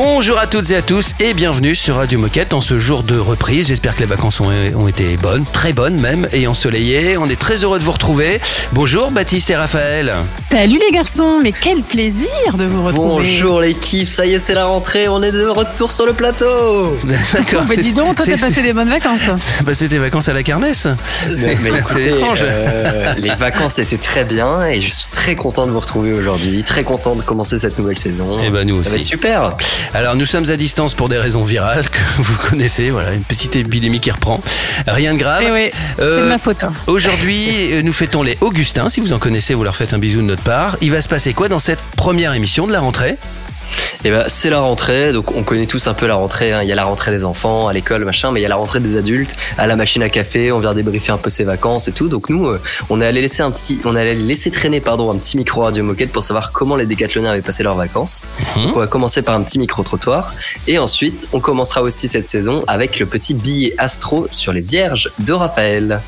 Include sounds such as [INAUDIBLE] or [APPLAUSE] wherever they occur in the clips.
Bonjour à toutes et à tous et bienvenue sur Radio Moquette en ce jour de reprise. J'espère que les vacances ont, été bonnes, très bonnes même, et ensoleillées. On est très heureux de vous retrouver. Bonjour Baptiste et Raphaël. Salut les garçons, mais quel plaisir de vous retrouver. Bonjour l'équipe, ça y est, c'est la rentrée, on est de retour sur le plateau. [LAUGHS] D'accord. Mais dis donc, toi t'as passé des bonnes vacances. [LAUGHS] Passé des vacances à la kermesse. [LAUGHS] c'est étrange. Euh, les vacances étaient très bien et je suis très content de vous retrouver aujourd'hui, très content de commencer cette nouvelle saison. Et eh ben nous aussi. Ça va être super. Alors nous sommes à distance pour des raisons virales que [LAUGHS] vous connaissez, voilà, une petite épidémie qui reprend. Rien de grave. Eh oui, c'est de ma faute. Hein. Aujourd'hui, euh, nous fêtons les Augustins. Si vous en connaissez, vous leur faites un bisou de notre part. Il va se passer quoi dans cette première émission de la rentrée? Et eh ben, c'est la rentrée, donc on connaît tous un peu la rentrée. Hein. Il y a la rentrée des enfants à l'école, machin, mais il y a la rentrée des adultes à la machine à café. On vient débriefer un peu ses vacances et tout. Donc nous, euh, on est allé laisser un petit, on est allé laisser traîner pardon un petit micro radio moquette pour savoir comment les décathloniens avaient passé leurs vacances. Mhm. Donc on va commencer par un petit micro trottoir et ensuite on commencera aussi cette saison avec le petit billet astro sur les vierges de Raphaël.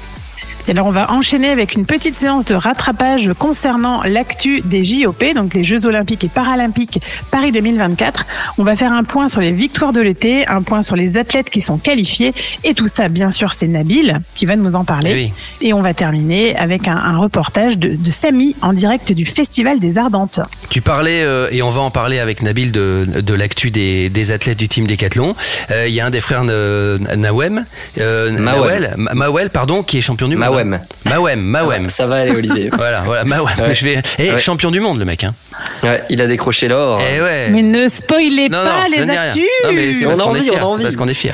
Et alors, on va enchaîner avec une petite séance de rattrapage concernant l'actu des JOP, donc les Jeux Olympiques et Paralympiques Paris 2024. On va faire un point sur les victoires de l'été, un point sur les athlètes qui sont qualifiés, et tout ça, bien sûr, c'est Nabil qui va nous en parler. Et on va terminer avec un, reportage de, de, Samy en direct du Festival des Ardentes. Tu parlais, euh, et on va en parler avec Nabil de, de l'actu des, des, athlètes du team Décathlon. Euh, il y a un des frères euh, Nawem, Mawel, Mawel, pardon, qui est champion du monde. Mawem. Mawem, Mawem. ça va aller, Olivier. [LAUGHS] voilà, voilà, Mawem. Je vais... Et champion du monde, le mec. Hein. Ouais, il a décroché l'or. Eh mais ne spoilez pas les actus. Non, mais c'est parce qu'on est fiers. C'est parce qu'on est fiers.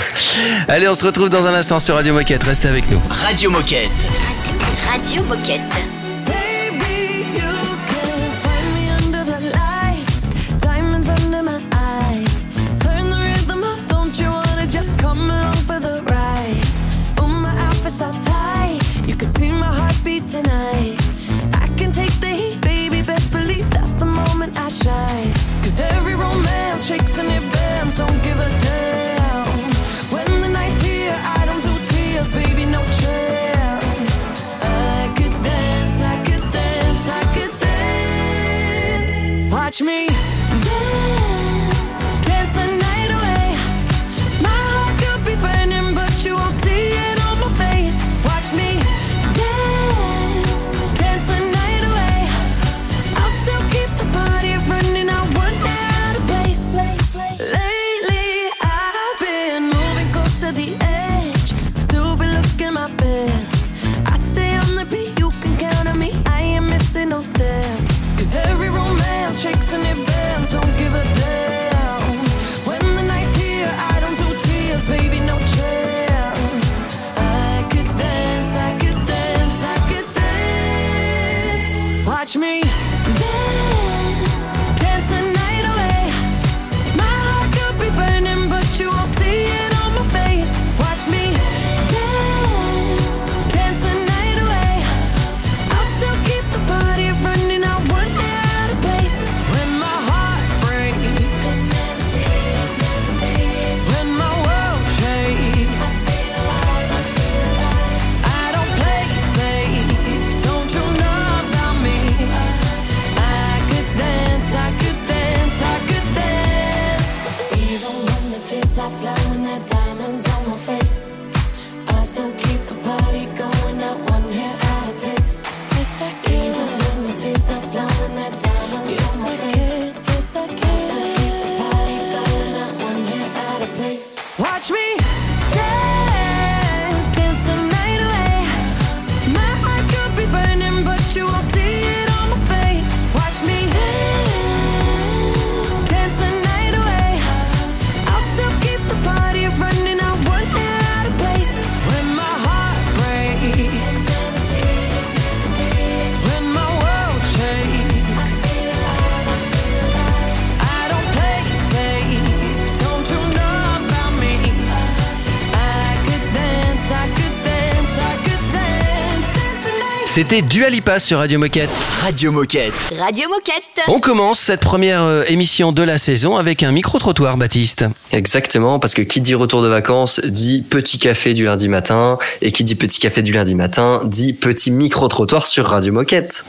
Allez, on se retrouve dans un instant sur Radio Moquette. Restez avec nous. Radio Moquette. Radio Moquette. Watch me? C'était Dualipa sur Radio Moquette. Radio Moquette. Radio Moquette. On commence cette première euh, émission de la saison avec un micro-trottoir, Baptiste. Exactement, parce que qui dit retour de vacances dit petit café du lundi matin, et qui dit petit café du lundi matin dit petit micro-trottoir sur Radio Moquette.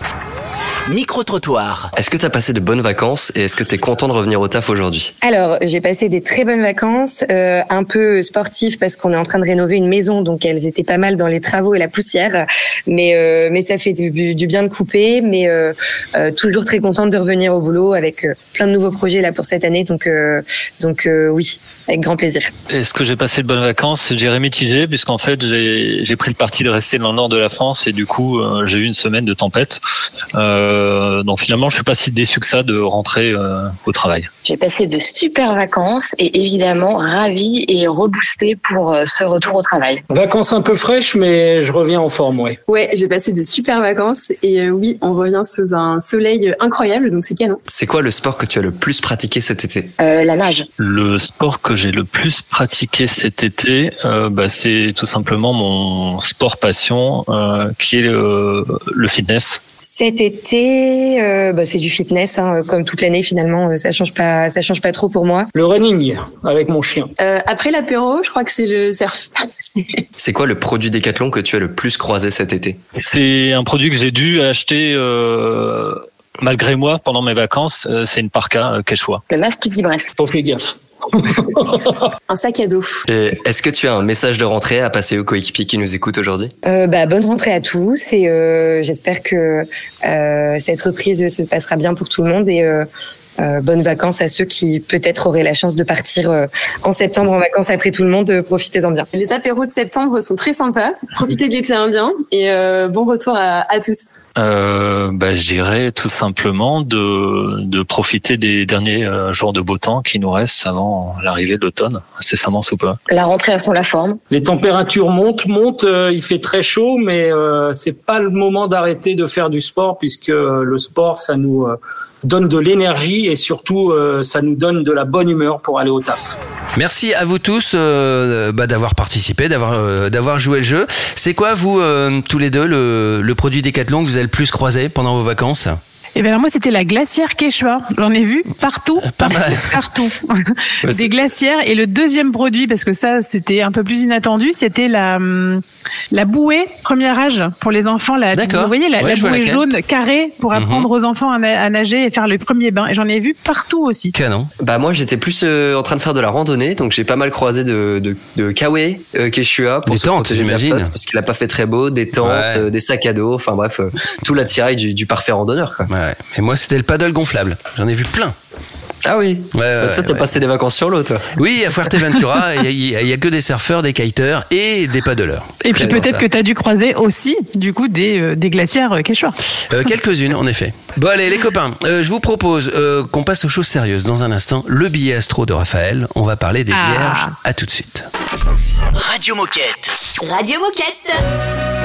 Micro-trottoir. Est-ce que tu as passé de bonnes vacances et est-ce que tu es content de revenir au taf aujourd'hui? Alors, j'ai passé des très bonnes vacances, euh, un peu sportives parce qu'on est en train de rénover une maison, donc elles étaient pas mal dans les travaux et la poussière. Mais, euh, mais ça fait du, du, bien de couper, mais euh, euh toujours très contente de revenir au boulot avec euh, plein de nouveaux projets là pour cette année. Donc, euh, donc oui, avec grand plaisir. Est-ce que j'ai passé de bonnes vacances J'ai mitigé, puisqu'en fait, j'ai pris le parti de rester dans le nord de la France et du coup, j'ai eu une semaine de tempête. Euh, euh, donc finalement, je suis pas si déçu que ça de rentrer euh, au travail. J'ai passé de super vacances et évidemment ravi et reboosté pour euh, ce retour au travail. Vacances un peu fraîches, mais je reviens en forme, ouais. Ouais, j'ai passé de super vacances et oui, on revient sous un soleil incroyable, donc c'est canon. C'est quoi le sport que tu as le plus pratiqué cet été? La nage. Le sport que j'ai le plus pratiqué cet été, bah, c'est tout simplement mon sport passion, qui est le fitness. Cet été, euh, bah, c'est du fitness, hein, comme toute l'année finalement. Euh, ça change pas, ça change pas trop pour moi. Le running avec mon chien. Euh, après l'apéro, je crois que c'est le surf. [LAUGHS] c'est quoi le produit Décathlon que tu as le plus croisé cet été? C'est un produit que j'ai dû acheter. Malgré moi, pendant mes vacances, c'est une parka Quechua. Le masque Easy Brest. On fait gaffe. [LAUGHS] un sac à dos. Est-ce que tu as un message de rentrée à passer aux coéquipiers qui nous écoutent aujourd'hui? Euh, bah, Bonne rentrée à tous et euh, j'espère que euh, cette reprise se passera bien pour tout le monde et euh, euh, bonnes vacances à ceux qui peut-être auraient la chance de partir euh, en septembre en vacances après tout le monde. Profitez-en bien. Les apéros de septembre sont très sympas. Profitez de l'été indien et bon retour à, à tous euh, bah, Je dirais tout simplement de, de profiter des derniers euh, jours de beau temps qui nous restent avant l'arrivée de l'automne, incessamment sous peu. La rentrée à fond la forme. Les températures montent, montent, euh, il fait très chaud, mais euh, c'est pas le moment d'arrêter de faire du sport puisque le sport, ça nous donne de l'énergie et surtout euh, ça nous donne de la bonne humeur pour aller au taf. Merci à vous tous euh, bah, d'avoir participé, d'avoir euh, d'avoir joué le jeu. C'est quoi vous tous les deux le, le produit Decathlon que vous avez le plus croisé pendant vos vacances? Et eh bien moi c'était la glacière Quechua. J'en ai vu partout, [LAUGHS] partout, [LAUGHS] Des glacières et le deuxième produit parce que ça c'était un peu plus inattendu, c'était la hum, la bouée premier âge pour les enfants. La, vous voyez la, bouée jaune carrée pour mhm. apprendre aux enfants à, nager et faire le premier bain. Et j'en ai vu partout aussi. Canon. Bah moi j'étais plus euh, en train de faire de la randonnée donc j'ai pas mal croisé de de, de kawaii euh, Quechua pour des tentes j'imagine parce qu'il a pas fait très beau, des tentes, euh, des sacs à dos, enfin bref tout l'attirail du, du parfait randonneur quoi. Ouais. Mais moi, c'était le paddle gonflable. J'en ai vu plein. Ah oui. Ouais, toi, t'as passé des vacances sur l'eau, toi. Oui, à Fuerteventura, [LAUGHS] il y, a que des surfeurs, des kiteurs et des paddleurs. Et puis peut-être que tu as dû croiser aussi, du coup, des, euh, des glacières euh, quechua. Euh, Quelques-unes, en effet. Bon, allez, les copains, euh, je vous propose qu'on passe aux choses sérieuses dans un instant. Le billet astro de Raphaël. On va parler des ah. vierges. À tout de suite. Radio Moquette. Radio Moquette.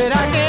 Será que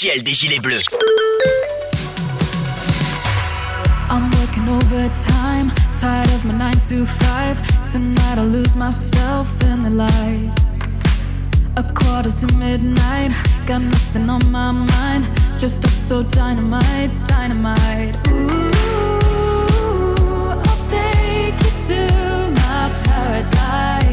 des Gilets Bleus. I'm working overtime, tired of my 9 to 5. Tonight I lose myself in the lights. A quarter to midnight, got nothing on my mind. Just up so dynamite, dynamite. Ooh, I'll take you to my paradise.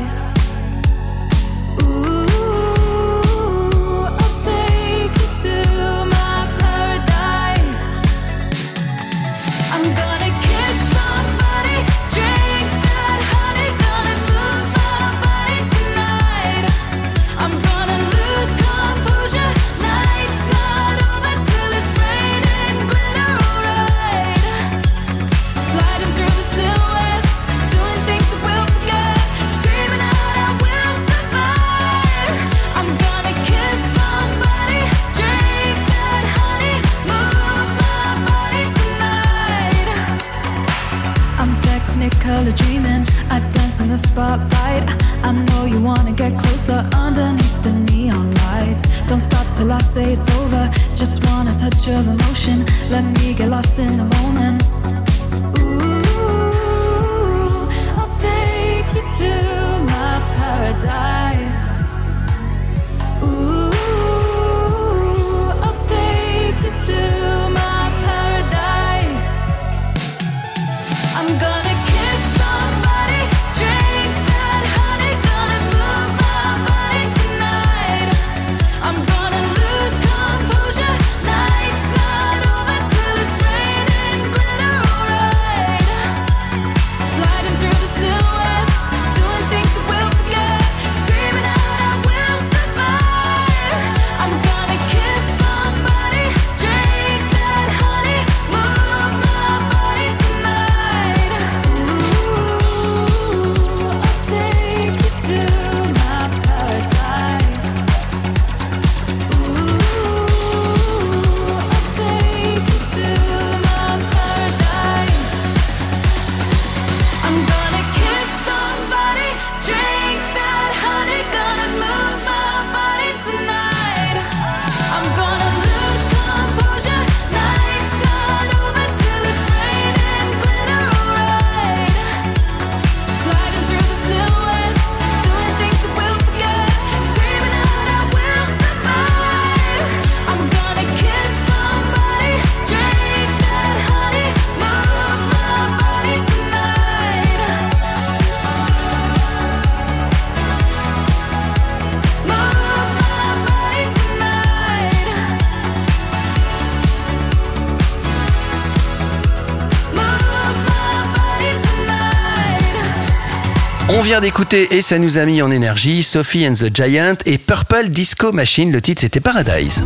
Vient d'écouter et ça nous a mis en énergie Sophie and the Giant et Purple Disco Machine. Le titre c'était Paradise.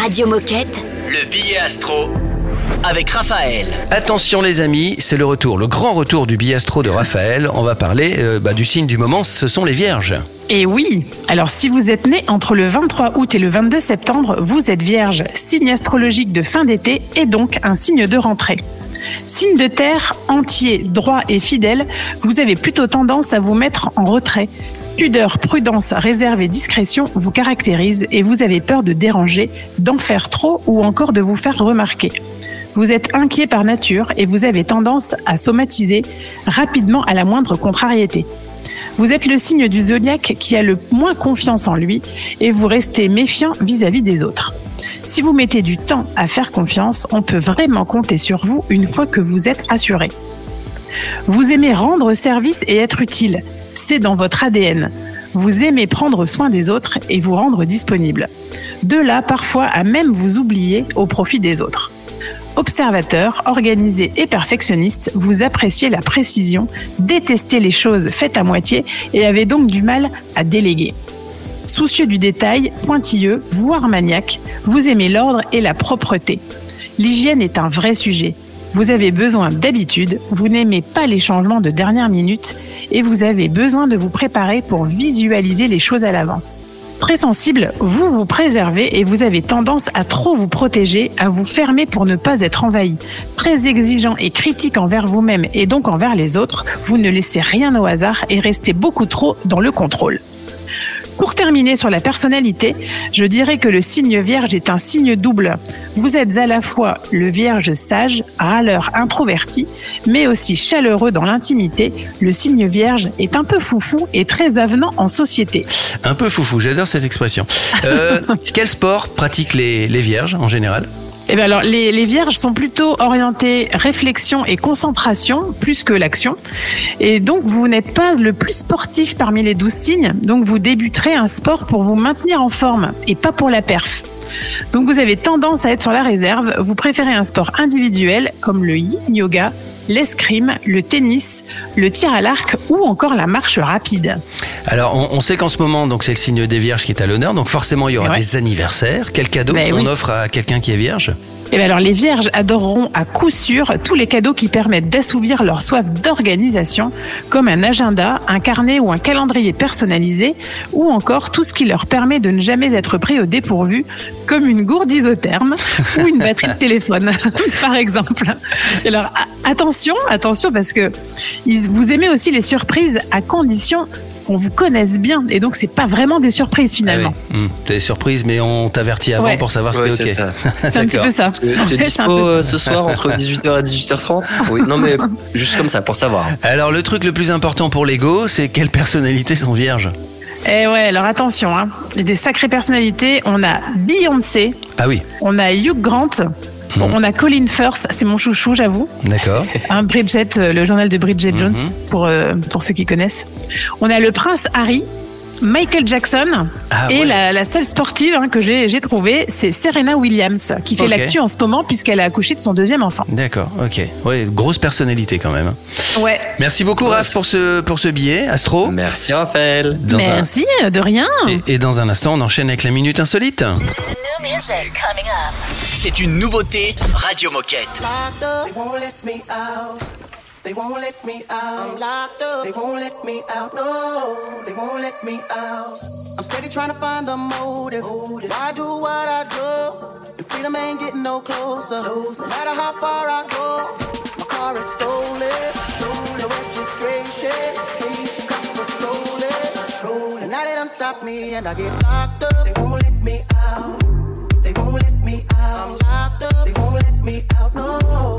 Radio Moquette. Le billet astro avec Raphaël. Attention les amis, c'est le retour, le grand retour du billet astro de Raphaël. On va parler euh, bah, du signe du moment, ce sont les vierges. Et oui, alors si vous êtes né entre le 23 août et le 22 septembre, vous êtes vierge, signe astrologique de fin d'été et donc un signe de rentrée. Signe de terre, entier, droit et fidèle, vous avez plutôt tendance à vous mettre en retrait. Pudeur, prudence, réserve et discrétion vous caractérisent et vous avez peur de déranger, d'en faire trop ou encore de vous faire remarquer. Vous êtes inquiet par nature et vous avez tendance à somatiser rapidement à la moindre contrariété. Vous êtes le signe du zodiaque qui a le moins confiance en lui et vous restez méfiant vis-à-vis des autres. Si vous mettez du temps à faire confiance, on peut vraiment compter sur vous une fois que vous êtes assuré. Vous aimez rendre service et être utile. C'est dans votre ADN. Vous aimez prendre soin des autres et vous rendre disponible. De là, parfois, à même vous oublier au profit des autres. Observateur, organisé et perfectionniste, vous appréciez la précision, détestez les choses faites à moitié et avez donc du mal à déléguer. Soucieux du détail, pointilleux, voire maniaque, vous aimez l'ordre et la propreté. L'hygiène est un vrai sujet. Vous avez besoin d'habitude, vous n'aimez pas les changements de dernière minute et vous avez besoin de vous préparer pour visualiser les choses à l'avance. Très sensible, vous vous préservez et vous avez tendance à trop vous protéger, à vous fermer pour ne pas être envahi. Très exigeant et critique envers vous-même et donc envers les autres, vous ne laissez rien au hasard et restez beaucoup trop dans le contrôle. Pour terminer sur la personnalité, je dirais que le signe vierge est un signe double. Vous êtes à la fois le vierge sage, râleur introverti, mais aussi chaleureux dans l'intimité. Le signe vierge est un peu foufou et très avenant en société. Un peu foufou, j'adore cette expression. Euh, [LAUGHS] quel sport pratiquent les, les vierges en général? Eh bien alors, les, les, vierges sont plutôt orientées réflexion et concentration plus que l'action. Et donc, vous n'êtes pas le plus sportif parmi les douze signes. Donc, vous débuterez un sport pour vous maintenir en forme et pas pour la perf. Donc, vous avez tendance à être sur la réserve. Vous préférez un sport individuel comme le yin yoga, l'escrime, le tennis, le tir à l'arc ou encore la marche rapide. Alors, on, on sait qu'en ce moment, donc c'est le signe des vierges qui est à l'honneur, donc forcément il y aura ouais. des anniversaires. Quel cadeau Ben on oui. offre à quelqu'un qui est vierge? Eh bien alors, les vierges adoreront à coup sûr tous les cadeaux qui permettent d'assouvir leur soif d'organisation, comme un agenda, un carnet ou un calendrier personnalisé, ou encore tout ce qui leur permet de ne jamais être pris au dépourvu, comme une gourde isotherme [LAUGHS] ou une batterie de téléphone, [LAUGHS] par exemple. Et alors, a- attention, attention, parce que vous aimez aussi les surprises à condition qu'on vous connaisse bien. Et donc, c'est pas vraiment des surprises finalement. Ah oui. Hum, T'es surprise, mais on t'avertit avant Ouais. pour savoir Ouais, ce qui est c'est [LAUGHS] ok. C'est un petit peu ça. Tu es dispo peu euh, ce soir entre [LAUGHS] 18h et 18h30 Oui, non mais juste comme ça pour savoir. Alors, le truc le plus important pour l'ego, c'est quelles personnalités sont vierges? Eh ouais, alors attention, hein. il y a des sacrées personnalités. On a Beyoncé, Ah oui, on a Hugh Grant, bon, Mhm. on a Colin Firth, c'est mon chouchou, j'avoue. d'accord. Un Bridget, euh, le journal de Bridget Mhm. Jones, pour, euh, pour ceux qui connaissent. On a le prince Harry. Michael Jackson Ah et ouais. la, la seule sportive hein, que j'ai trouvée, c'est Serena Williams qui fait l'actu en ce moment puisqu'elle a accouché de son deuxième enfant. D'accord, ok. Ouais, grosse personnalité quand même. hein. Ouais. Merci beaucoup Raph pour ce, pour ce billet, Astro. Merci Raphaël. Dans un- Merci, de rien. Et, et dans un instant, on enchaîne avec la minute insolite. C'est une nouveauté Radio Moquette. They won't let me out. They won't let me out. I'm locked up. They won't let me out. No, they won't let me out. I'm steady trying to find the motive. motive. Why do what I do? And freedom ain't getting no closer. No matter how far I go, my car is stolen. No registration. Cops patrolling. And now they done stop me and I get locked up. They won't let me out. They won't let me out. I'm locked up. They won't let me out. No,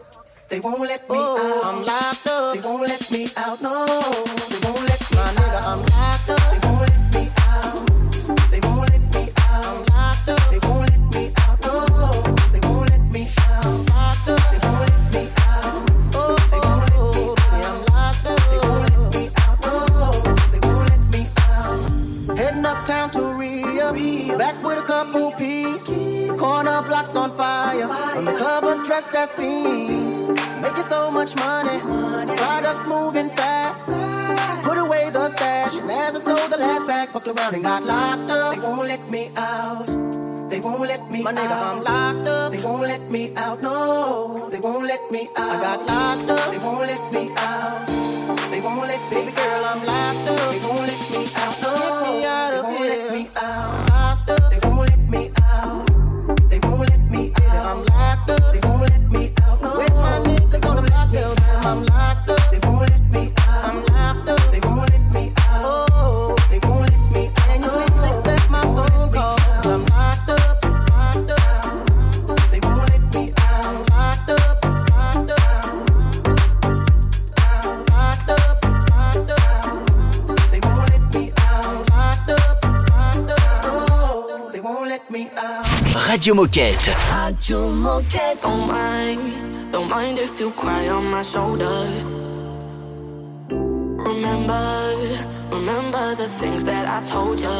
They won't let me oh, out. I'm locked up. They won't let me out. No, they won't let me out. I'm locked up. They won't let me out. They won't let me out. I'm locked up. They won't let me out. No, they won't let me out. I'm locked up. They won't let me out. Oh, they won't let me out. I'm locked up. They won't let me out. No, they won't let me out. Heading uptown to Rio. Back with a couple peas. Corner blocks on fire. On fire. And the club was dressed as fiends. Making so much money. Products moving fast. Put away the stash. And as I sold the last bag, fucked around and got locked up. They won't let me out. They won't let me My nigga, I'm locked up. They won't let me out. No, they won't let me out. I got locked up. They won't let me out. They won't let baby girl, I'm locked Radio Moquette. Radio Moquette. Don't mind, don't mind if you cry on my shoulder. Remember, remember the things that I told you.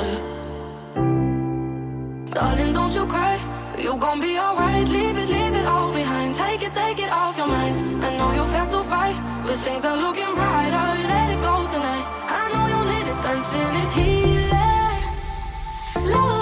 Darling, don't you cry. You gon' be alright. Leave it, leave it all behind. Take it, take it off your mind. I know you're felt to fight, but things are looking brighter. Let it go tonight. I know you need it. Dancing is healing. Love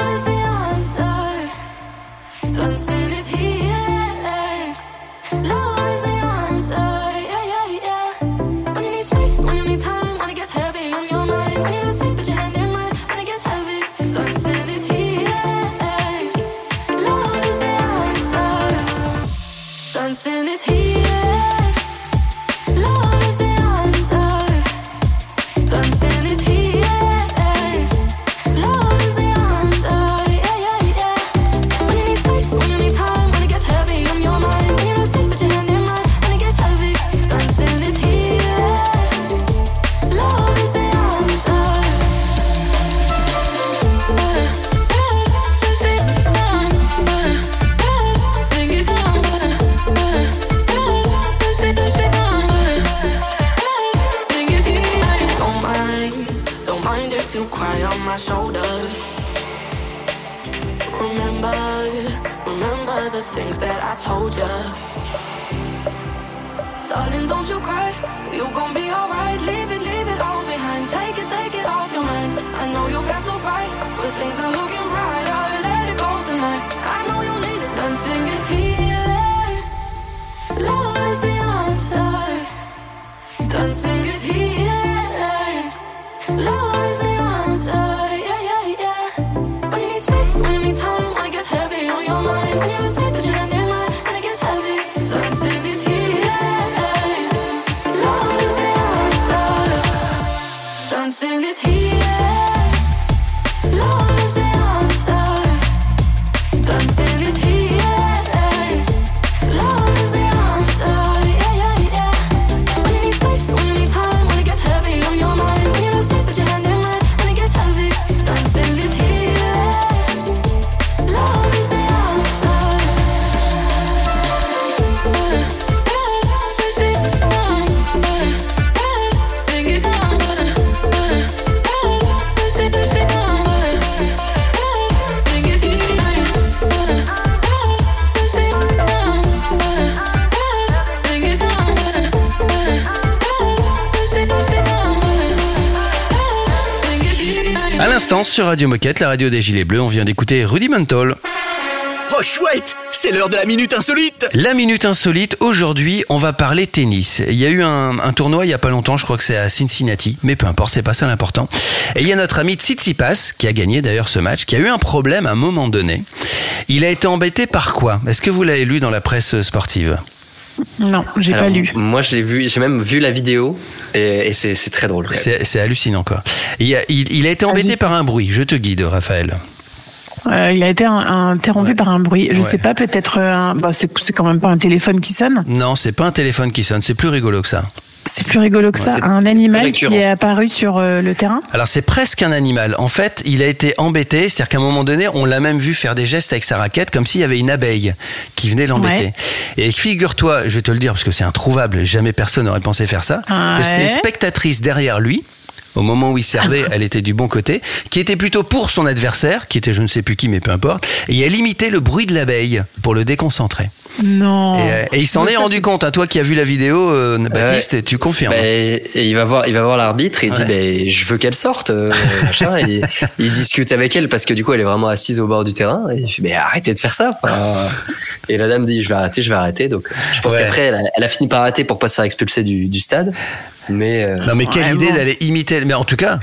Sur Radio Moquette, la radio des Gilets Bleus, on vient d'écouter Rudimental. Oh chouette, c'est l'heure de la minute insolite. La minute insolite, aujourd'hui, on va parler tennis. Il y a eu un, un tournoi il y a pas longtemps, je crois que c'est à Cincinnati, mais peu importe, c'est pas ça l'important. Et il y a notre ami Tsitsipas, qui a gagné d'ailleurs ce match, qui a eu un problème à un moment donné. Il a été embêté par quoi? Est-ce que vous l'avez lu dans la presse sportive? Non, j'ai pas lu. Moi, j'ai vu, j'ai même vu la vidéo et, et c'est c'est très drôle. C'est c'est hallucinant quoi. Il a, il- il a été embêté par un bruit, je te guide Raphaël. Euh, il a été un- interrompu par un bruit. Je Ouais. sais pas, peut-être un. Bah, c'est c'est quand même pas un téléphone qui sonne. Non, c'est pas un téléphone qui sonne, c'est plus rigolo que ça. C'est plus rigolo que ça. Un animal qui est apparu sur euh, le terrain? Alors c'est presque un animal. En fait, il a été embêté, c'est-à-dire qu'à un moment donné, on l'a même vu faire des gestes avec sa raquette comme s'il y avait une abeille qui venait l'embêter. Ouais. Et figure-toi, je vais te le dire parce que c'est introuvable, jamais personne n'aurait pensé faire ça, Ouais. que c'était une spectatrice derrière lui Au moment où il servait, elle était du bon côté, qui était plutôt pour son adversaire, qui était je ne sais plus qui, mais peu importe, et elle imitait le bruit de l'abeille pour le déconcentrer. Non. Et, euh, et il s'en est ça, rendu compte. À toi qui as vu la vidéo, euh, Baptiste, tu confirmes. Bah, et, il va voir, il va voir l'arbitre et il dit, je veux qu'elle sorte, euh, [LAUGHS] machin. Et il discute avec elle parce que du coup, elle est vraiment assise au bord du terrain. Et il fait, mais arrêtez de faire ça. [LAUGHS] Et la dame dit, je vais arrêter, je vais arrêter. Donc, je pense Ouais. qu'après, elle a, elle a fini par arrêter pour pas se faire expulser du, du stade. Mais euh, Non mais quelle idée d'aller imiter. Mais en tout cas.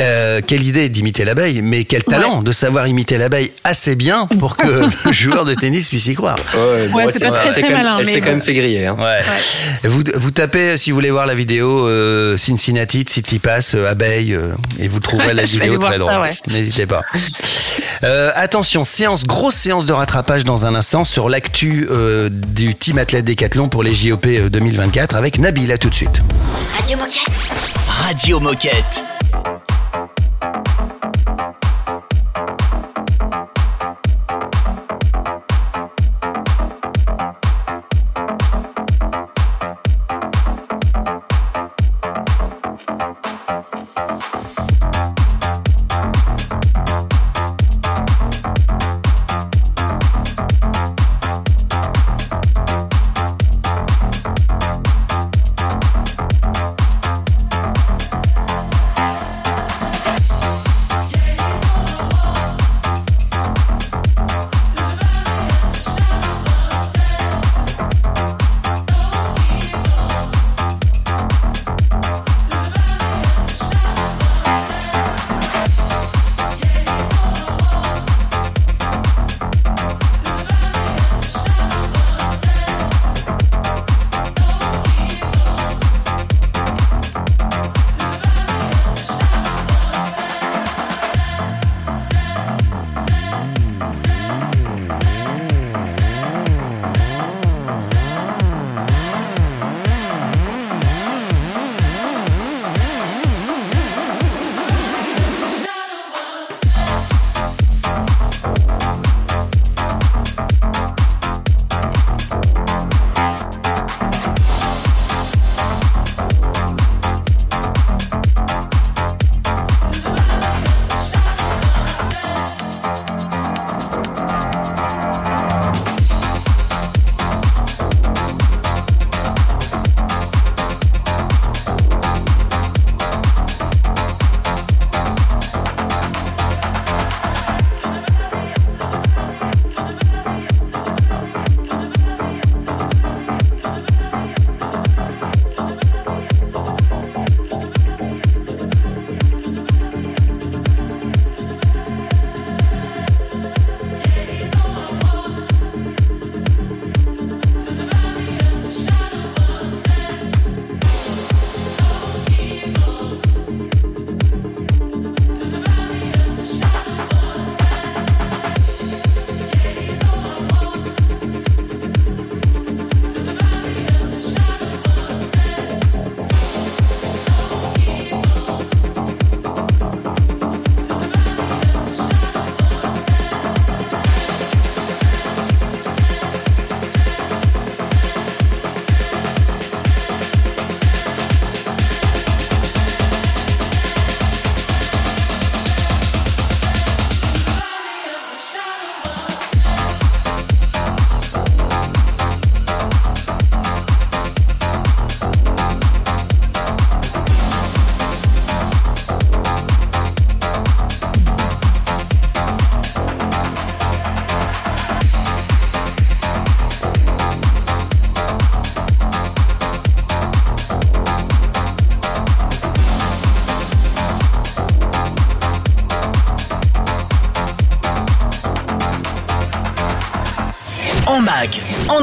Euh, quelle idée d'imiter l'abeille, mais quel talent de savoir imiter l'abeille assez bien pour que [LAUGHS] le joueur de tennis puisse y croire. Ouais, c'est pas très, elle s'est très quand même- malin, Elle mais s'est quand même fait griller. Hein. Ouais. Vous, vous tapez, si vous voulez voir la vidéo euh, Cincinnati, Tsitsipas, euh, abeille, euh, et vous trouverez la [LAUGHS] vidéo très drôle. ouais. N'hésitez pas. Euh, attention, séance, grosse séance de rattrapage dans un instant sur l'actu euh, du team athlète Décathlon pour les JOP euh, 2024 avec Nabil. À tout de suite. Radio Moquette. Radio Moquette.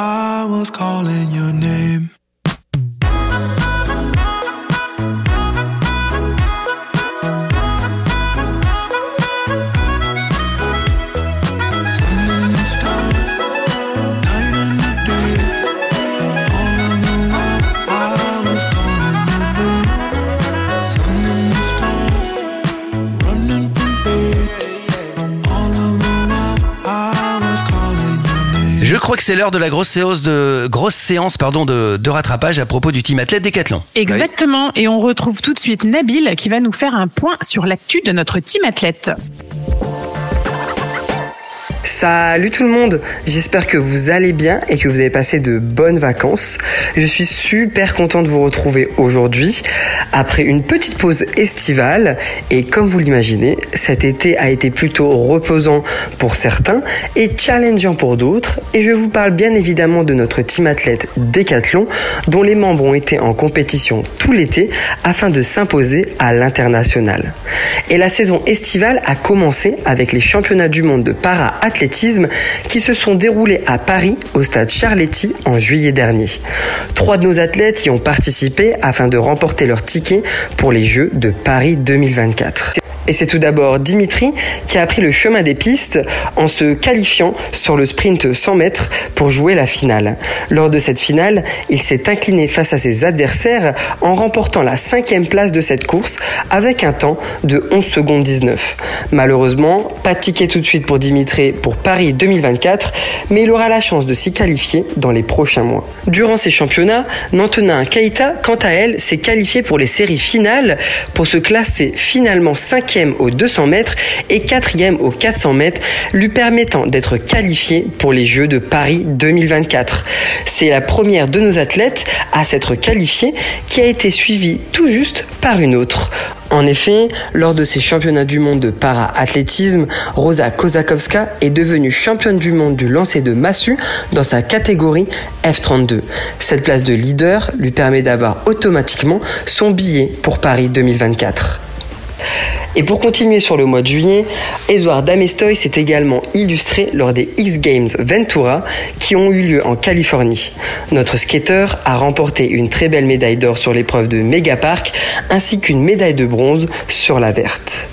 I was calling your name. Crois que c'est l'heure de la grosse séance de rattrapage à propos du team athlète Décathlon. Exactement. Et on retrouve tout de suite Nabil qui va nous faire un point sur l'actu de notre team athlète. Salut tout le monde, j'espère que vous allez bien et que vous avez passé de bonnes vacances. Je suis super content de vous retrouver aujourd'hui après une petite pause estivale et comme vous l'imaginez, cet été a été plutôt reposant pour certains et challengeant pour d'autres et je vous parle bien évidemment de notre team athlète Décathlon dont les membres ont été en compétition tout l'été afin de s'imposer à l'international. Et la saison estivale a commencé avec les championnats du monde de para-athlétisme qui se sont déroulés à Paris au stade Charletti en juillet dernier. Trois de nos athlètes y ont participé afin de remporter leur ticket pour les Jeux de Paris 2024. Et c'est tout d'abord Dimitri qui a pris le chemin des pistes en se qualifiant sur le sprint 100 mètres pour jouer la finale. Lors de cette finale, il s'est incliné face à ses adversaires en remportant la cinquième place de cette course avec un temps de 11 secondes 19. Malheureusement, pas de ticket tout de suite pour Dimitri pour Paris 2024, mais il aura la chance de s'y qualifier dans les prochains mois. Durant ces championnats, Nantona Keita, quant à elle, s'est qualifiée pour les séries finales pour se classer finalement cinquième au 200 mètres et quatrième au 400 mètres, lui permettant d'être qualifié pour les Jeux de Paris 2024. C'est la première de nos athlètes à s'être qualifiée qui a été suivie tout juste par une autre. En effet, lors de ces championnats du monde de para-athlétisme, Rosa Kozakowska est devenue championne du monde du lancer de massue dans sa catégorie F32. Cette place de leader lui permet d'avoir automatiquement son billet pour Paris 2024. Et pour continuer sur le mois de juillet, Edouard Damestoy s'est également illustré lors des X Games Ventura qui ont eu lieu en Californie. Notre skater a remporté une très belle médaille d'or sur l'épreuve de Megapark ainsi qu'une médaille de bronze sur la verte.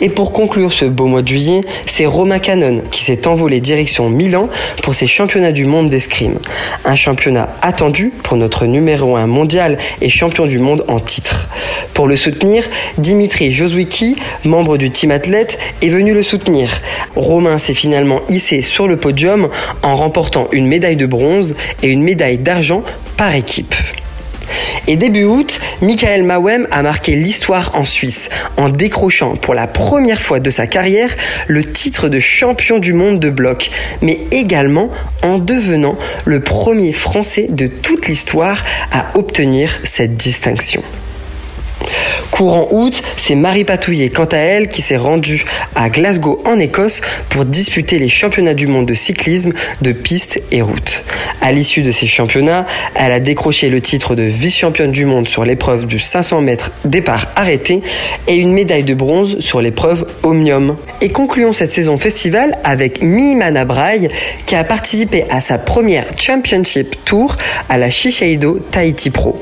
Et pour conclure ce beau mois de juillet, c'est Romain Cannon qui s'est envolé direction Milan pour ses championnats du monde d'escrime. Un championnat attendu pour notre numéro 1 mondial et champion du monde en titre. Pour le soutenir, Dimitri Joswicki, membre du team athlète, est venu le soutenir. Romain s'est finalement hissé sur le podium en remportant une médaille de bronze et une médaille d'argent par équipe. Et début août, Michael Mawem a marqué l'histoire en Suisse en décrochant pour la première fois de sa carrière le titre de champion du monde de bloc, mais également en devenant le premier Français de toute l'histoire à obtenir cette distinction. Courant août, c'est Marie Patouillet, quant à elle, qui s'est rendue à Glasgow en Écosse pour disputer les championnats du monde de cyclisme de piste et route. À l'issue de ces championnats, elle a décroché le titre de vice-championne du monde sur l'épreuve du 500 mètres départ arrêté et une médaille de bronze sur l'épreuve Omnium. Et concluons cette saison festival avec Mimana Braille qui a participé à sa première Championship Tour à la Shiseido Tahiti Pro.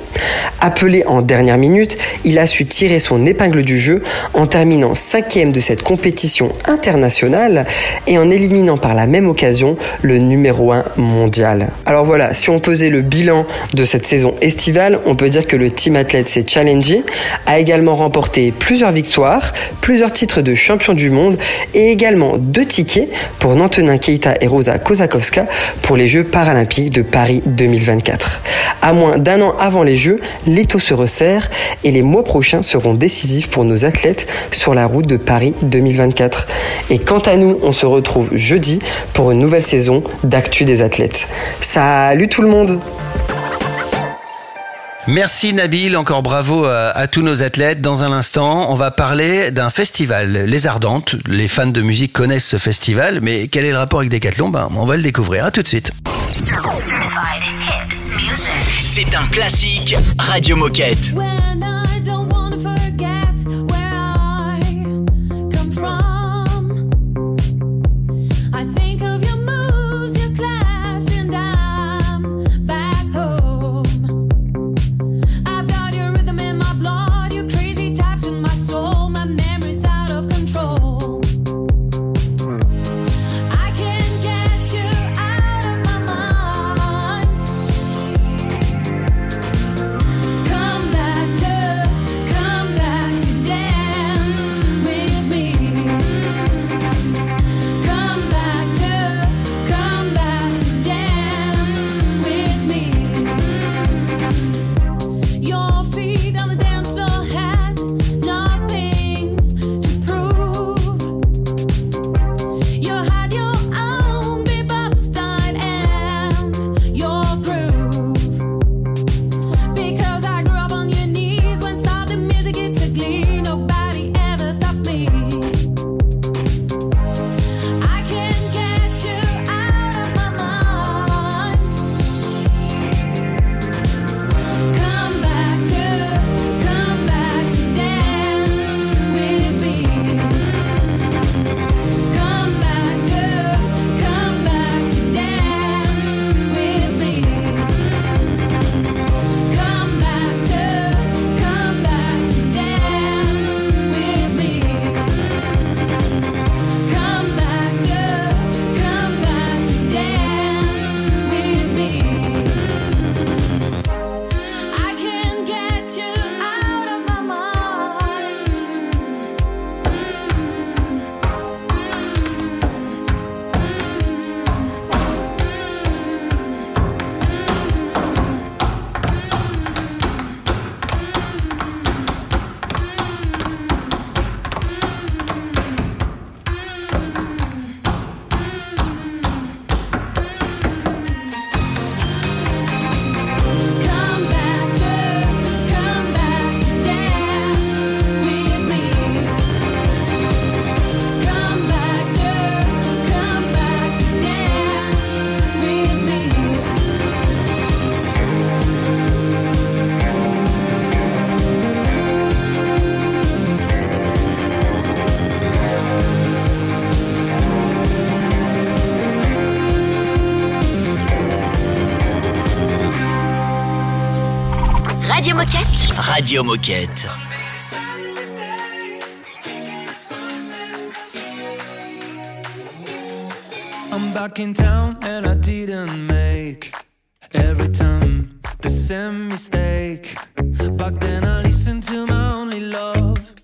Appelé en dernière minute, il a su tirer son épingle du jeu en terminant cinquième de cette compétition internationale et en éliminant par la même occasion le numéro 1 mondial. Alors voilà, si on pesait le bilan de cette saison estivale, on peut dire que le team athlète s'est challengé, a également remporté plusieurs victoires, plusieurs titres de champion du monde et également deux tickets pour Nantenin Keita et Rosa Kozakowska pour les Jeux paralympiques de Paris 2024. À moins d'un an avant les Jeux, l'étau se resserre et les mois prochains seront décisifs pour nos athlètes sur la route de Paris 2024. Et quant à nous, on se retrouve jeudi pour une nouvelle saison d'Actu des athlètes. Salut tout le monde Merci Nabil, encore bravo à, à, tous nos athlètes. Dans un instant, on va parler d'un festival, Les Ardentes. Les fans de musique connaissent ce festival, mais quel est le rapport avec Decathlon? Ben, On va le découvrir. À tout de suite. C'est un classique Radio Moquette. Radio Moquette. Radio Moquette. I'm back in town and I didn't make every time the same mistake. Back then I listened to my only love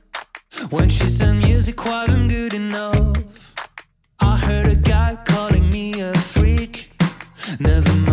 when she said music wasn't good enough. I heard a guy calling me a freak. Never mind,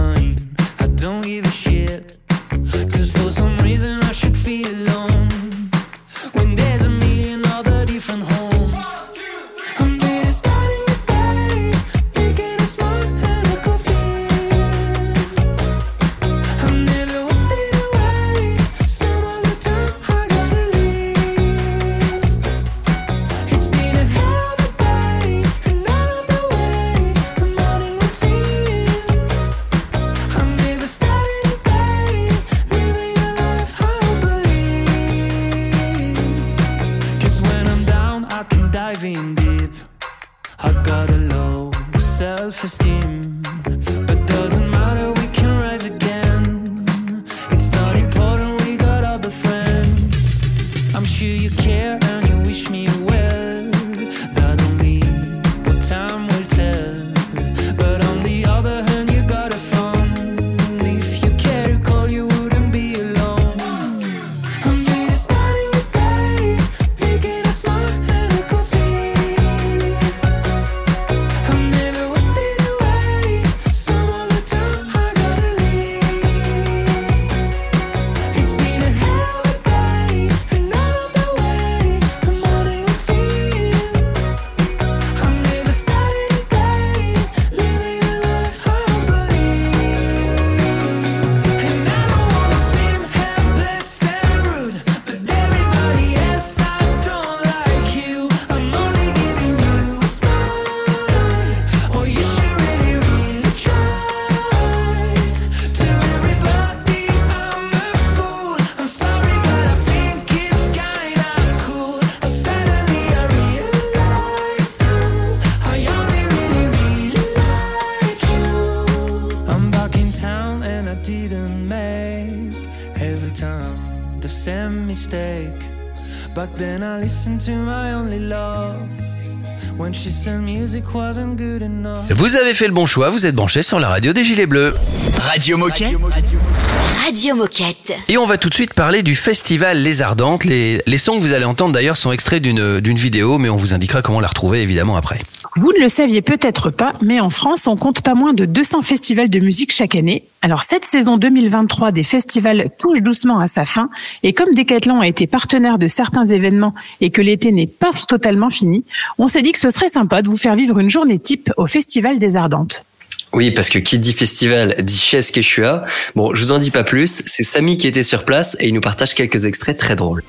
Vous avez fait le bon choix, vous êtes branché sur la radio des Gilets Bleus. Radio Moquette. Radio Moquette. Et on va tout de suite parler du festival Les Ardentes. Les, les sons que vous allez entendre d'ailleurs sont extraits d'une d'une vidéo, mais on vous indiquera comment la retrouver évidemment après. Vous ne le saviez peut-être pas, mais en France, on compte pas moins de 200 festivals de musique chaque année. Alors cette saison 2023 des festivals touche doucement à sa fin, et comme Decathlon a été partenaire de certains événements et que l'été n'est pas totalement fini, on s'est dit que ce serait sympa de vous faire vivre une journée type au Festival des Ardentes. Oui, parce que qui dit festival dit chaise Quechua. Bon, je vous en dis pas plus. C'est Samy qui était sur place et il nous partage quelques extraits très drôles.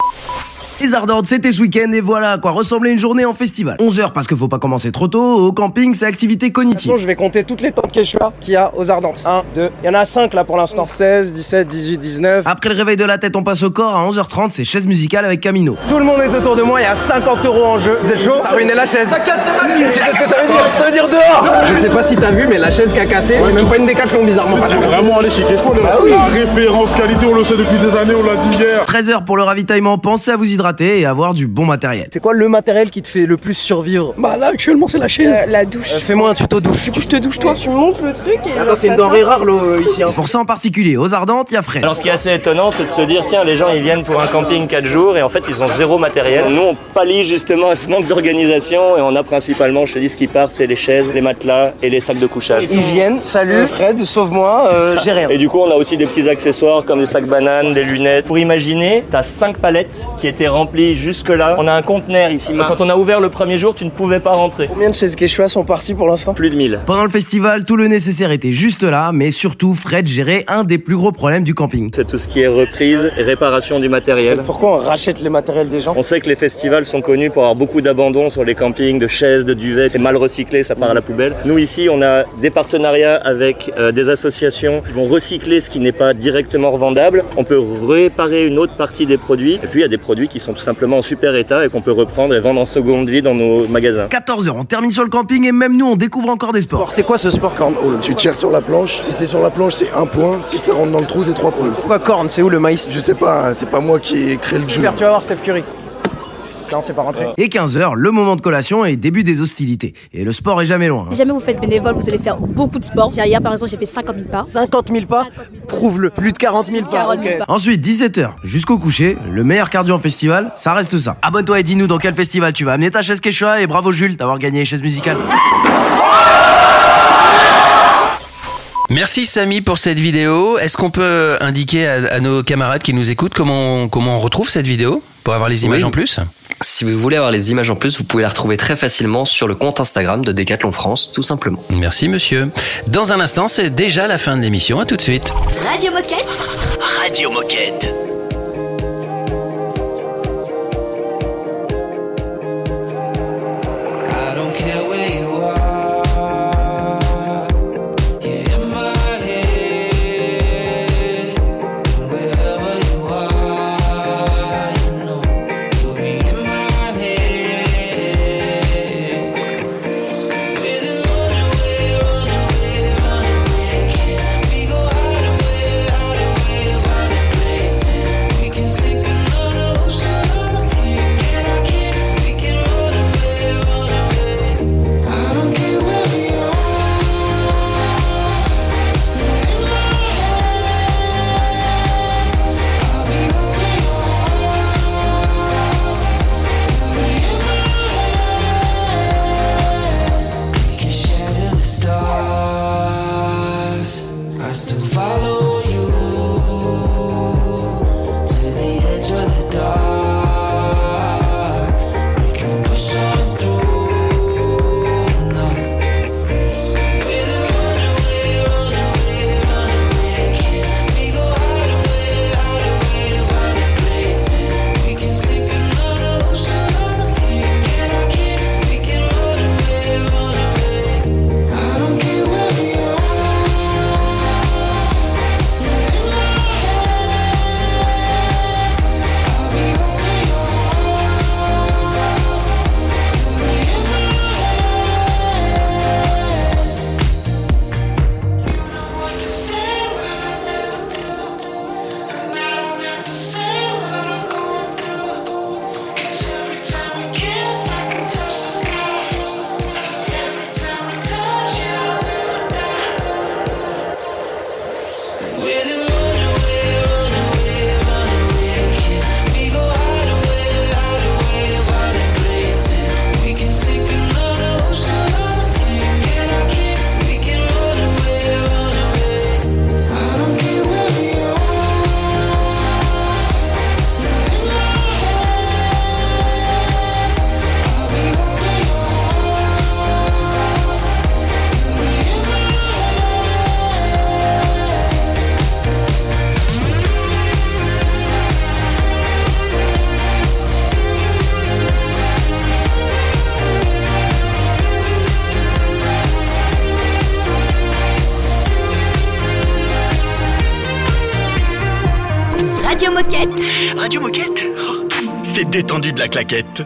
Les Ardentes, c'était ce week-end et voilà à quoi ressemblait une journée en festival. 11 heures parce qu'il faut pas commencer trop tôt. Au camping, c'est activité cognitive. je vais compter toutes les tentes Quechua qu'il y a aux Ardentes. 1, 2, il y en a 5 là pour l'instant. 16, 17, 18, 19. Après le réveil de la tête, on passe au corps. À 11h30, c'est chaise musicale avec Camino. Tout le monde est autour de moi, il y a 50 euros en jeu. Vous êtes chaud? T'as ruiné la chaise. Tu sais ce que ça veut dire? Ça veut dire dehors Je sais pas si t'as vu, mais la chaise qui a cassé, c'est même pas une décathlon bizarrement. Vraiment aller chez Quechua, Bah oui. la référence qualité, on le sait depuis des années, on l'a dit hier. 13h pour le ravitaillement. Pensez à vous hydrater et avoir du bon matériel. C'est quoi le matériel qui te fait le plus survivre? Bah là actuellement c'est la chaise. la douche. Euh, Fais-moi un tuto douche. Du coup je te douche toi, tu montes le truc et Attends, c'est une denrée rare l'eau euh, ici. hein. Pour ça en particulier, aux Ardentes, il y a Fred. Alors ce qui est assez étonnant, c'est de se dire tiens, les gens ils viennent pour un camping 4 jours et en fait ils ont zéro matériel. Nous on pallie justement à ce manque d'organisation et on a principalement, je te dis ce qui part, c'est les chaises, les matelas et les sacs de couchage. Ils viennent, salut Fred, sauve-moi, euh, C'est ça. j'ai rien. Et du coup, on a aussi des petits accessoires comme des sacs bananes, des lunettes. Pour imaginer, t'as 5 palettes qui étaient remplies jusque-là. On a un conteneur ici. Quand on a ouvert le premier jour, tu ne pouvais pas rentrer. Combien de chaises Quechua sont parties pour l'instant? Plus de 1000. Pendant le festival, tout le nécessaire était juste là, mais surtout, Fred gérait un des plus gros problèmes du camping. C'est tout ce qui est reprise et réparation du matériel. Pourquoi on rachète les matériels des gens? On sait que les festivals sont connus pour avoir beaucoup d'abandon sur les campings, de chaises, de duvets. C'est mal recyclé, ça part à la poubelle. Nous ici, on a des partenariats avec euh, des associations qui vont recycler ce qui n'est pas directement revendable. On peut réparer une autre partie des produits. Et puis il y a des produits qui sont tout simplement en super état et qu'on peut reprendre et vendre en seconde vie dans nos magasins. 14h, on termine sur le camping et même nous on découvre encore des sports. C'est quoi ce sport cornhole Tu tires sur la planche. Si c'est sur la planche, c'est un point. Si ça rentre dans le trou, c'est trois points. C'est quoi corne C'est où le maïs? Je sais pas. hein, C'est pas moi qui ai créé le jeu. Super, tu vas voir Steph Curry. Non, c'est pas rentré. Et 15h, le moment de collation et début des hostilités. Et le sport est jamais loin. hein. Si jamais vous faites bénévole, vous allez faire beaucoup de sport. Hier, par exemple, j'ai fait 50 000 pas. 50 000 pas Prouve-le. Plus de 40 000 pas. 40 000 ok. pas. Ensuite, 17h jusqu'au coucher, le meilleur cardio en festival, ça reste ça. Abonne-toi et dis-nous dans quel festival tu vas amener ta chaise Quechua et bravo Jules d'avoir gagné les chaises musicales. Merci Samy pour cette vidéo. Est-ce qu'on peut indiquer à, à nos camarades qui nous écoutent comment on, comment on retrouve cette vidéo? Pour avoir les images Oui. en plus Si vous voulez avoir les images en plus, vous pouvez la retrouver très facilement sur le compte Instagram de Decathlon France, tout simplement. Merci monsieur. Dans un instant, c'est déjà la fin de l'émission. À tout de suite. Radio Moquette. Radio Moquette. La claquette.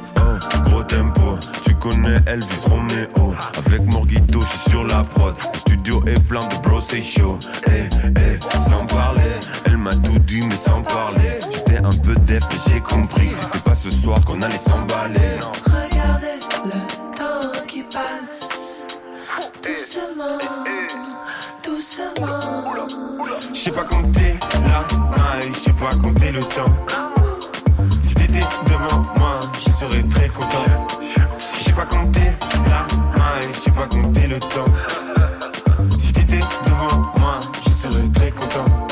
Gros tempo, tu connais Elvis Romeo. Avec Morgito, je suis sur la prod. Le studio est plein de bros, c'est chaud. Eh, eh, sans parler. Elle m'a tout dit mais sans parler. J'étais un peu def mais j'ai compris C'était pas ce soir qu'on allait s'emballer. Regardez le temps qui passe. Doucement, doucement. Je sais pas compter la maille, je sais pas compter le temps Si t'étais devant moi, je serais très content.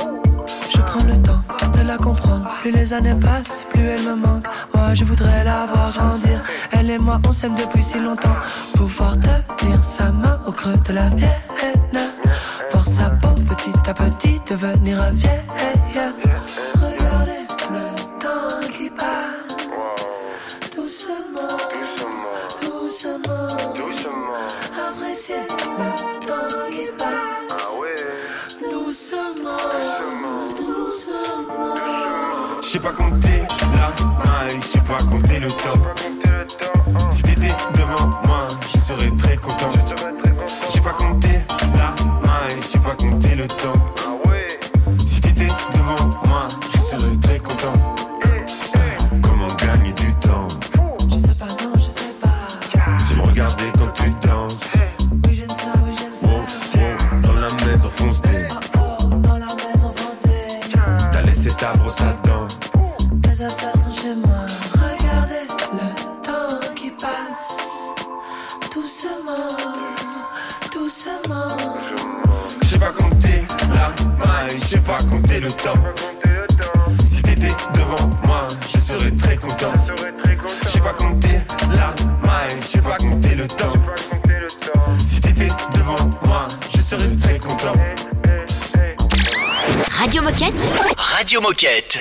Je prends le temps de la comprendre. Plus les années passent, plus elle me manque. Moi je voudrais la voir grandir. Elle et moi on s'aime depuis si longtemps. Pouvoir tenir sa main au creux de la mienne. Voir sa peau petit à petit devenir vieille pas compter la maille, je sais pas compter le temps.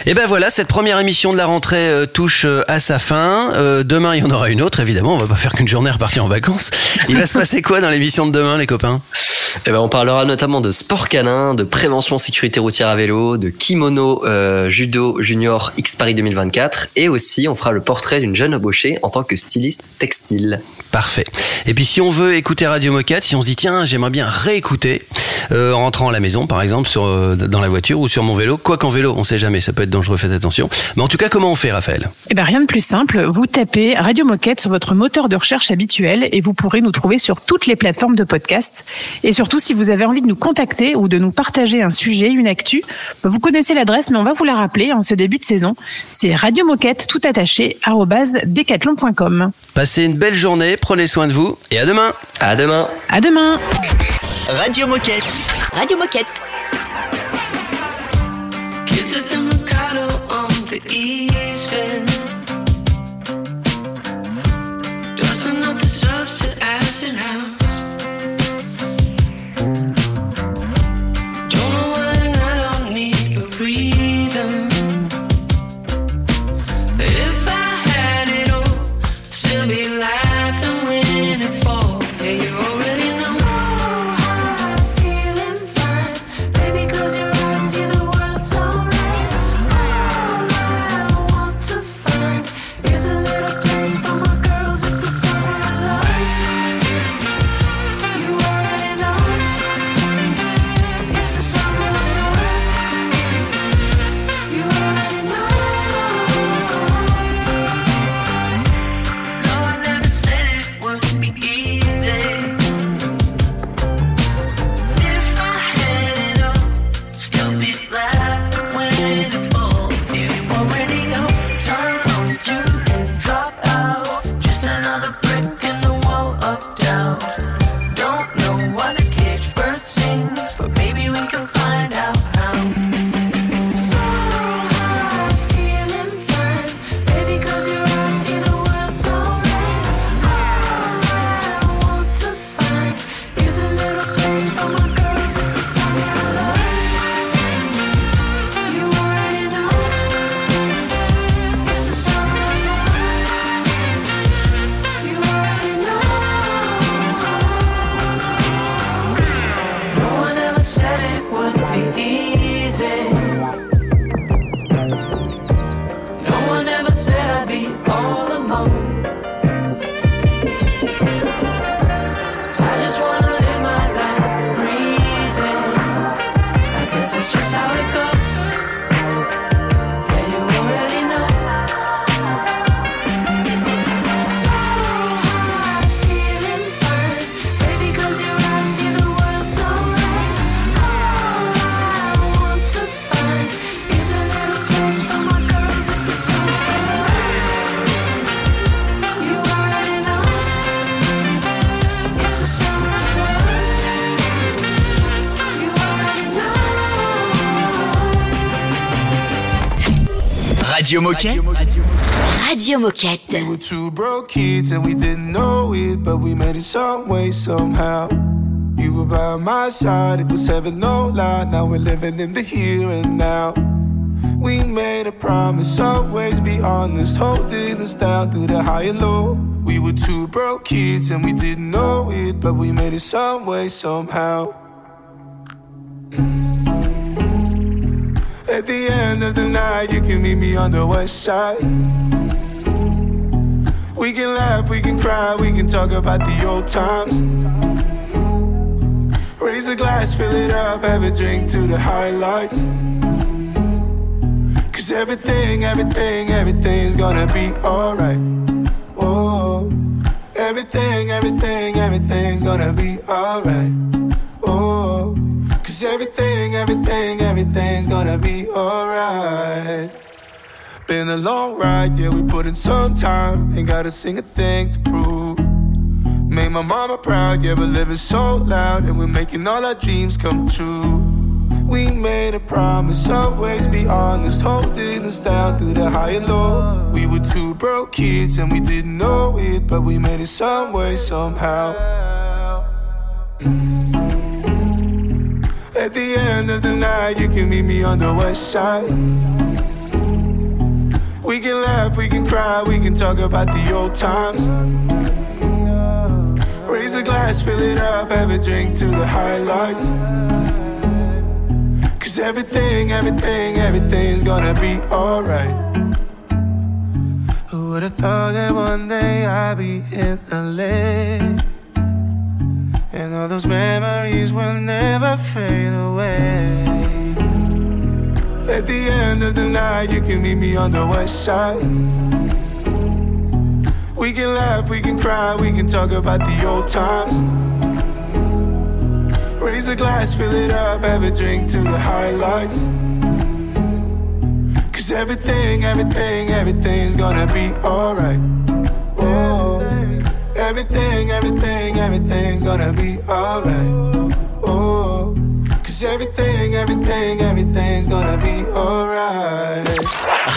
Et ben voilà, cette première émission de la rentrée euh, touche euh, à sa fin. Euh, demain, il y en aura une autre, évidemment. On va pas faire qu'une journée repartir en vacances. Il va se passer quoi dans l'émission de demain, les copains? Eh ben, on parlera notamment de sport canin, de prévention sécurité routière à vélo, de kimono judo junior X Paris 2024 et aussi on fera le portrait d'une jeune embauchée en tant que styliste textile. Parfait. Et puis si on veut écouter Radio Moquette, si on se dit tiens j'aimerais bien réécouter euh, en rentrant à la maison par exemple sur euh, dans la voiture ou sur mon vélo, quoi qu'en vélo on sait jamais, ça peut être dangereux, faites attention. Mais en tout cas comment on fait Raphaël? Eh ben rien de plus simple, vous tapez Radio Moquette sur votre moteur de recherche habituel et vous pourrez nous trouver sur toutes les plateformes de podcast. Et surtout, si vous avez envie de nous contacter ou de nous partager un sujet, une actu, bah, vous connaissez l'adresse, mais on va vous la rappeler en ce début de saison. C'est Radio Moquette tout attaché decathlon.com. Passez une belle journée, prenez soin de vous et à demain. À demain. À demain. Radio Moquette. Radio Moquette. Kids at the on the. Radio Moquette. Radio Moquette. We were two broke kids and we didn't know it, but we made it some way, somehow. You were by my side, it was heaven, no lie. Now we're living in the here and now. We made a promise, always be honest, holding us down through the high and low. We were two broke kids and we didn't know it, but we made it some way, somehow. End of the night, you can meet me on the west side. We can laugh, we can cry, we can talk about the old times. Raise a glass, fill it up, have a drink to the highlights. Cause everything, everything, everything's gonna be alright. Oh, everything, everything, everything's gonna be alright. Everything's gonna be alright. Been a long ride, yeah, we put in some time. Ain't gotta sing a thing to prove. Made my mama proud, yeah, we're living so loud. And we're making all our dreams come true. We made a promise, always be honest, holding us down through the high and low. We were two broke kids and we didn't know it, but we made it some way, somehow. Mm. At the end of the night, you can meet me on the west side. We can laugh, we can cry, we can talk about the old times. Raise a glass, fill it up, have a drink to the highlights. Cause everything, everything, everything's gonna be alright. Who would've thought that one day I'd be in LA? And all those memories will never fade away. At the end of the night, you can meet me on the west side. We can laugh, we can cry, we can talk about the old times. Raise a glass, fill it up, have a drink to the highlights. Cause everything, everything, everything's gonna be alright. Everything, everything, everything's gonna be alright. Oh, cause everything, everything, everything's gonna be alright.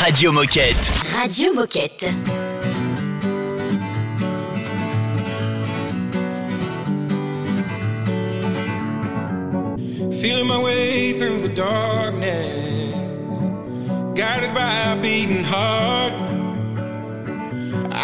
Radio Moquette. Radio Moquette. Feeling my way through the darkness, guided by a beating heart.